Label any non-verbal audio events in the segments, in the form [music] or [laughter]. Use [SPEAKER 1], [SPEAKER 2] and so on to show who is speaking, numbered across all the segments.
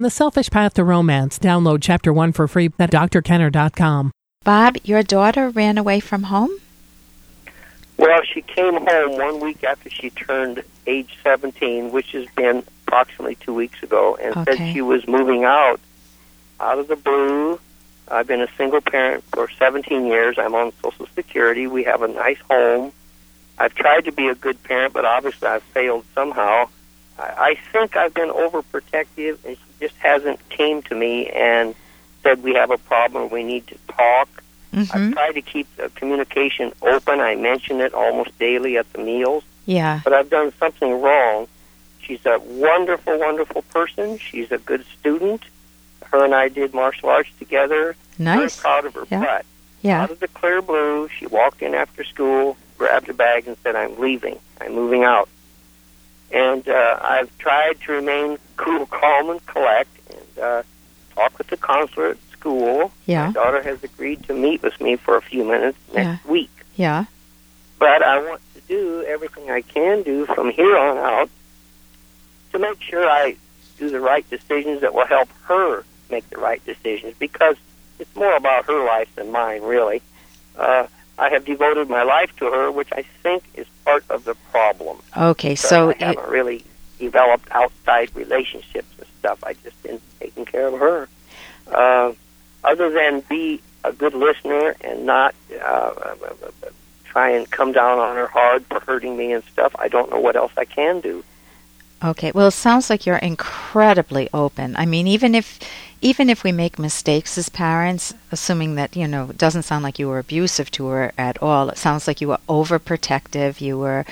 [SPEAKER 1] The Selfish Path to Romance. Download Chapter 1 for free at drkenner.com.
[SPEAKER 2] Bob, your daughter ran away from home?
[SPEAKER 3] Well, she came home one week after she turned age 17, which has been approximately two weeks ago, and
[SPEAKER 2] Okay.
[SPEAKER 3] said she was moving out out of the blue. I've been a single parent for 17 years. I'm on Social Security. We have a nice home. I've tried to be a good parent, but obviously I've failed somehow. I, I think I've been overprotective, and she just hasn't came to me and said we have a problem. We need to talk.
[SPEAKER 2] Mm-hmm.
[SPEAKER 3] I try to keep the communication open. I mention it almost daily at the meals,
[SPEAKER 2] Yeah.
[SPEAKER 3] but I've done something wrong. She's a wonderful, wonderful person. She's a good student. Her and I did martial arts together.
[SPEAKER 2] Nice.
[SPEAKER 3] Very proud of her.
[SPEAKER 2] Yeah.
[SPEAKER 3] But
[SPEAKER 2] Yeah.
[SPEAKER 3] out of the clear blue, she walked in after school, grabbed a bag, and said, "I'm leaving. I'm moving out." And uh, I've tried to remain cool, [laughs] calm, and collect, and uh, talk with the counselor at school.
[SPEAKER 2] Yeah.
[SPEAKER 3] My daughter has agreed to meet with me for a few minutes next week.
[SPEAKER 2] Yeah.
[SPEAKER 3] But I want to do everything I can do from here on out to make sure I do the right decisions that will help her make the right decisions because it's more about her life than mine, really. Uh, I have devoted my life to her, which I think is part of the problem.
[SPEAKER 2] Okay, so
[SPEAKER 3] I haven't really developed outside relationships and stuff. I just been taking care of her. Uh, other than be a good listener and not uh, try and come down on her hard for hurting me and stuff, I don't know what else I can do.
[SPEAKER 2] Okay. Well, it sounds like you're incredibly open. I mean, even if even if we make mistakes as parents, assuming that, you know, it doesn't sound like you were abusive to her at all. It sounds like you were overprotective. You were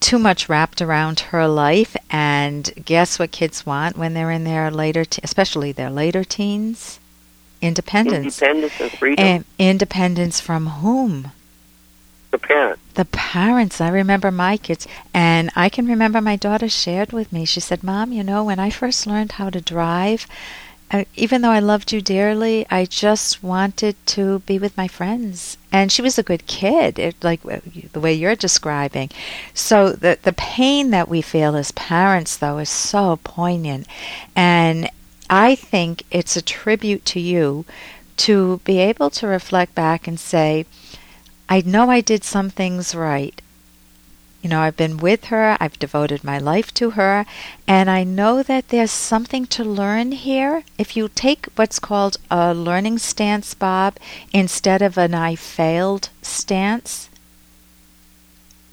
[SPEAKER 2] too much wrapped around her life and guess what kids want when they're in their later te- especially their later teens? Independence.
[SPEAKER 3] Independence and freedom.
[SPEAKER 2] And independence from whom?
[SPEAKER 3] The parent.
[SPEAKER 2] the parents. I remember my kids and i can remember my daughter shared with me. She said mom you know when i first learned how to drive uh, even though i loved you dearly i just wanted to be with my friends. And she was a good kid it, like the way you're describing. So the the pain that we feel as parents though is so poignant. And i think it's a tribute to you to be able to reflect back and say I know I did some things right. You know, I've been with her, I've devoted my life to her, and I know that there's something to learn here. If you take what's called a learning stance, Bob, instead of an I failed stance,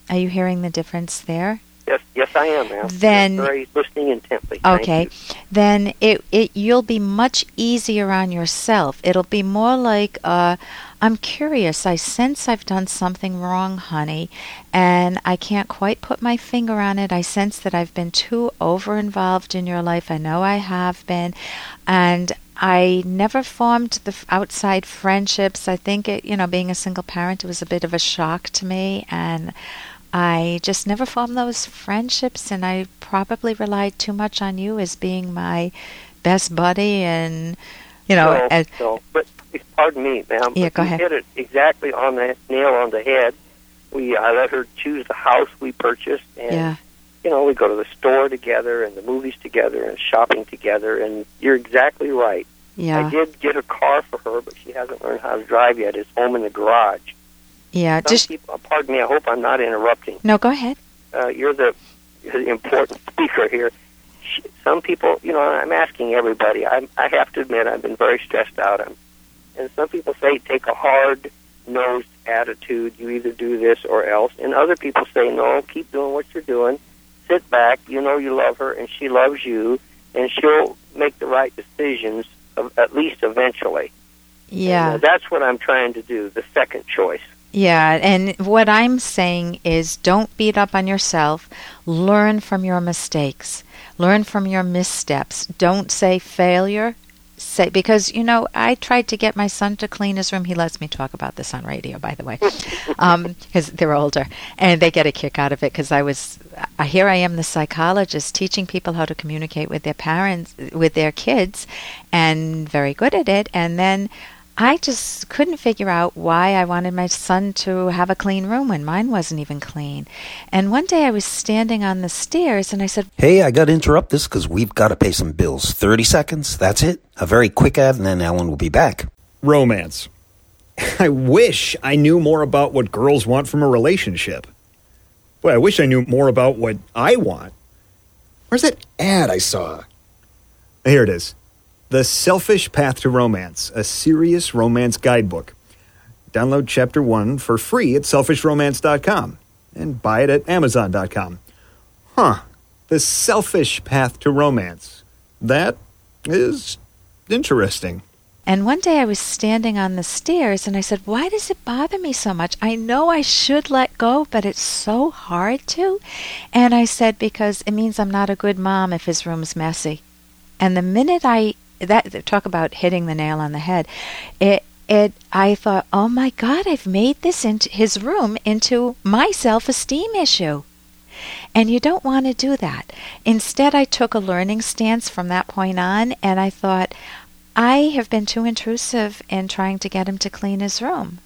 [SPEAKER 2] are you hearing the difference there?
[SPEAKER 3] Yes, yes, I am, ma'am.
[SPEAKER 2] Then-
[SPEAKER 3] very listening intently.
[SPEAKER 2] Okay. Then it, it you'll be much easier on yourself. It'll be more like uh I'm curious. I sense I've done something wrong, honey, and I can't quite put my finger on it. I sense that I've been too over involved in your life. I know I have been. And I never formed the outside friendships. I think it, you know, being a single parent, it was a bit of a shock to me and I just never formed those friendships, and I probably relied too much on you as being my best buddy, and you know,
[SPEAKER 3] no,
[SPEAKER 2] as,
[SPEAKER 3] no, but pardon me, ma'am.
[SPEAKER 2] Yeah, go ahead.
[SPEAKER 3] hit it exactly on the nail on the head. We I let her choose the house we purchased, and
[SPEAKER 2] yeah,
[SPEAKER 3] you know we go to the store together and the movies together and shopping together. And you're exactly right.
[SPEAKER 2] yeah,
[SPEAKER 3] I did get a car for her, but she hasn't learned how to drive yet. It's home in the garage.
[SPEAKER 2] Yeah.
[SPEAKER 3] Some
[SPEAKER 2] Just
[SPEAKER 3] people, pardon me. I hope I'm not interrupting.
[SPEAKER 2] no, go ahead.
[SPEAKER 3] uh, you're the, you're the important speaker here. Some people, you know, I'm asking everybody. I'm, I have to admit, I've been very stressed out. I'm, and some people say take a hard nosed attitude. You either do this or else. And other people say no, keep doing what you're doing. Sit back. You know you love her, and she loves you, and she'll make the right decisions. Of, at least eventually.
[SPEAKER 2] Yeah,
[SPEAKER 3] And, uh, that's what I'm trying to do. The second choice.
[SPEAKER 2] Yeah, and what I'm saying is don't beat up on yourself. Learn from your mistakes. Learn from your missteps. Don't say failure. Say because you know I tried to get my son to clean his room. He lets me talk about this on radio, by the way, [laughs] because they're older and they get a kick out of it. Because I was uh, here, I am the psychologist teaching people how to communicate with their parents, with their kids, and very good at it. And then I just couldn't figure out why I wanted my son to have a clean room when mine wasn't even clean. And one day I was standing on the stairs and I said,
[SPEAKER 4] Hey, I got to interrupt this because we've got to pay some bills. 30 seconds, that's it. A very quick ad, and then Ellen will be back.
[SPEAKER 5] Romance. [laughs] I wish I knew more about what girls want from a relationship. Boy, I wish I knew more about what I want. Where's that ad I saw? Here it is The Selfish Path to Romance, a serious romance guidebook. Download chapter one for free at selfishromance.com and buy it at amazon.com. Huh. The Selfish Path to Romance. That is interesting.
[SPEAKER 2] And one day I was standing on the stairs and I said, Why does it bother me so much? I know I should let go, but it's so hard to. And I said, Because it means I'm not a good mom if his room's messy. And the minute I that talk about hitting the nail on the head, it it I thought, oh my God, I've made this into his room into my self esteem issue. And you don't want to do that. Instead, I took a learning stance from that point on, and I thought, I have been too intrusive in trying to get him to clean his room.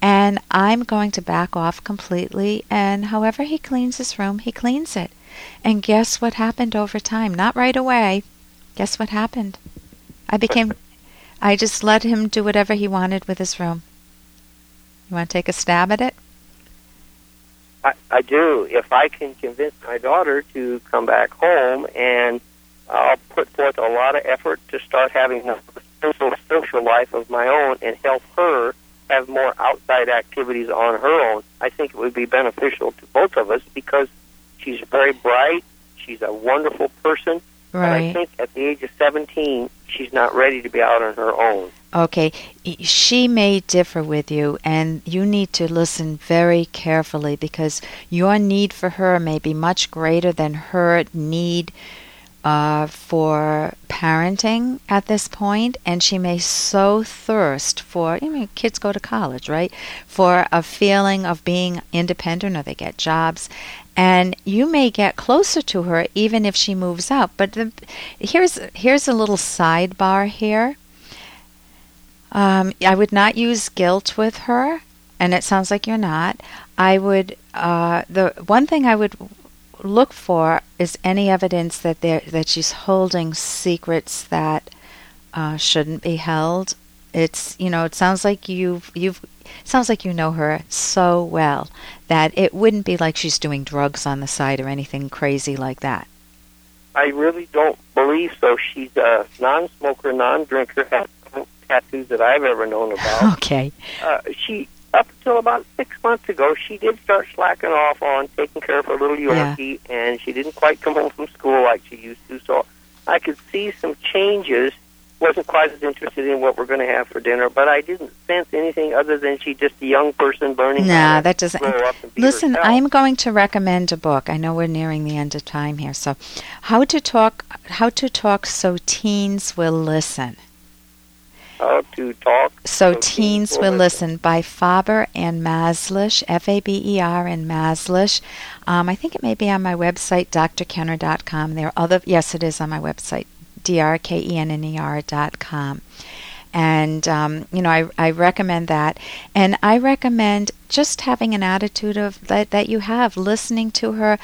[SPEAKER 2] And I'm going to back off completely, and however he cleans his room, he cleans it. And guess what happened over time? Not right away. Guess what happened? I became, I just let him do whatever he wanted with his room. You want to take a stab at it?
[SPEAKER 3] I, I do. If I can convince my daughter to come back home and I'll put forth a lot of effort to start having a social, social life of my own and help her have more outside activities on her own. I think it would be beneficial to both of us because she's very bright. She's a wonderful person.
[SPEAKER 2] Right.
[SPEAKER 3] But I think at the age of 17, she's not ready to be out on her own.
[SPEAKER 2] Okay, she may differ with you, and you need to listen very carefully because your need for her may be much greater than her need uh, for parenting at this point, and she may so thirst for, you know, kids go to college, right? For a feeling of being independent or they get jobs. And you may get closer to her even if she moves out. But the, here's here's a little sidebar here. Um, I would not use guilt with her, and it sounds like you're not. I would uh, the one thing I would look for is any evidence that there that she's holding secrets that uh, shouldn't be held. It's you know it sounds like you've you've sounds like you know her so well that it wouldn't be like she's doing drugs on the side or anything crazy like that.
[SPEAKER 3] I really don't believe so. She's a non-smoker, non-drinker, has no tattoos that I've ever known about. [laughs]
[SPEAKER 2] Okay.
[SPEAKER 3] Uh, she up until about six months ago, she did start slacking off on taking care of her little Yorkie, yeah. and she didn't quite come home from school like she used to. So I could see some changes. wasn't quite as interested in what we're going to have for dinner, but I didn't sense anything other than she's just a young person burning.
[SPEAKER 2] Nah, that doesn't. Listen, I'm going to recommend a book. I know we're nearing the end of time here, so how to talk, how to talk so teens will listen
[SPEAKER 3] how to talk.
[SPEAKER 2] So, so teens will listen by Faber and Mazlish, F A B E R and Mazlish. Um, I think it may be on my website, drkenner.com. There are other, yes, it is on my website, drkenner.com. And, um, you know, I, I recommend that. And I recommend just having an attitude of that, that you have, listening to her.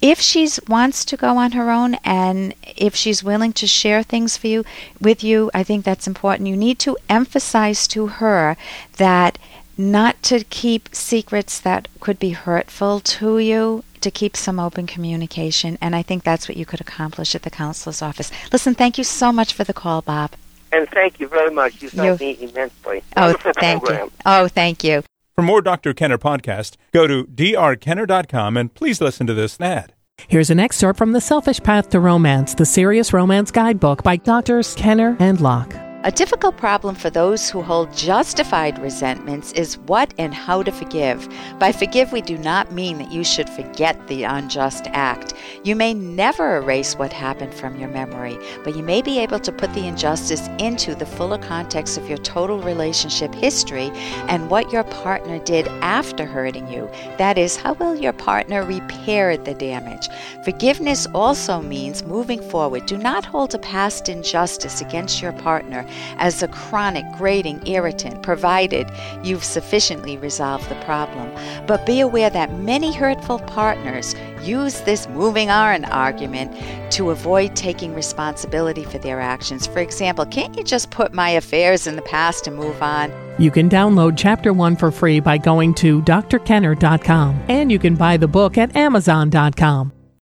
[SPEAKER 2] If she wants to go on her own and if she's willing to share things for you with you, I think that's important. You need to emphasize to her that not to keep secrets that could be hurtful to you to keep some open communication and i think that's what you could accomplish at the counselor's office listen thank you so much for the call bob
[SPEAKER 3] and thank you very much. You helped me immensely. [laughs]
[SPEAKER 2] Oh, thank program. you. Oh, thank you.
[SPEAKER 6] For more Dr. Kenner podcast, go to drkenner.com and please listen to this ad.
[SPEAKER 1] Here's an excerpt from The Selfish Path to Romance, the Serious Romance Guidebook by Drs. Kenner and Locke.
[SPEAKER 2] A difficult problem for those who hold justified resentments is what and how to forgive. By forgive, we do not mean that you should forget the unjust act. You may never erase what happened from your memory, but you may be able to put the injustice into the fuller context of your total relationship history and what your partner did after hurting you. That is, how will your partner repair the damage? Forgiveness also means moving forward. Do not hold a past injustice against your partner as a chronic grating irritant, provided you've sufficiently resolved the problem. But be aware that many hurtful partners use this moving on argument to avoid taking responsibility for their actions. For example, can't you just put my affairs in the past and move on?
[SPEAKER 1] You can download Chapter 1 for free by going to drkenner.com, and you can buy the book at amazon.com.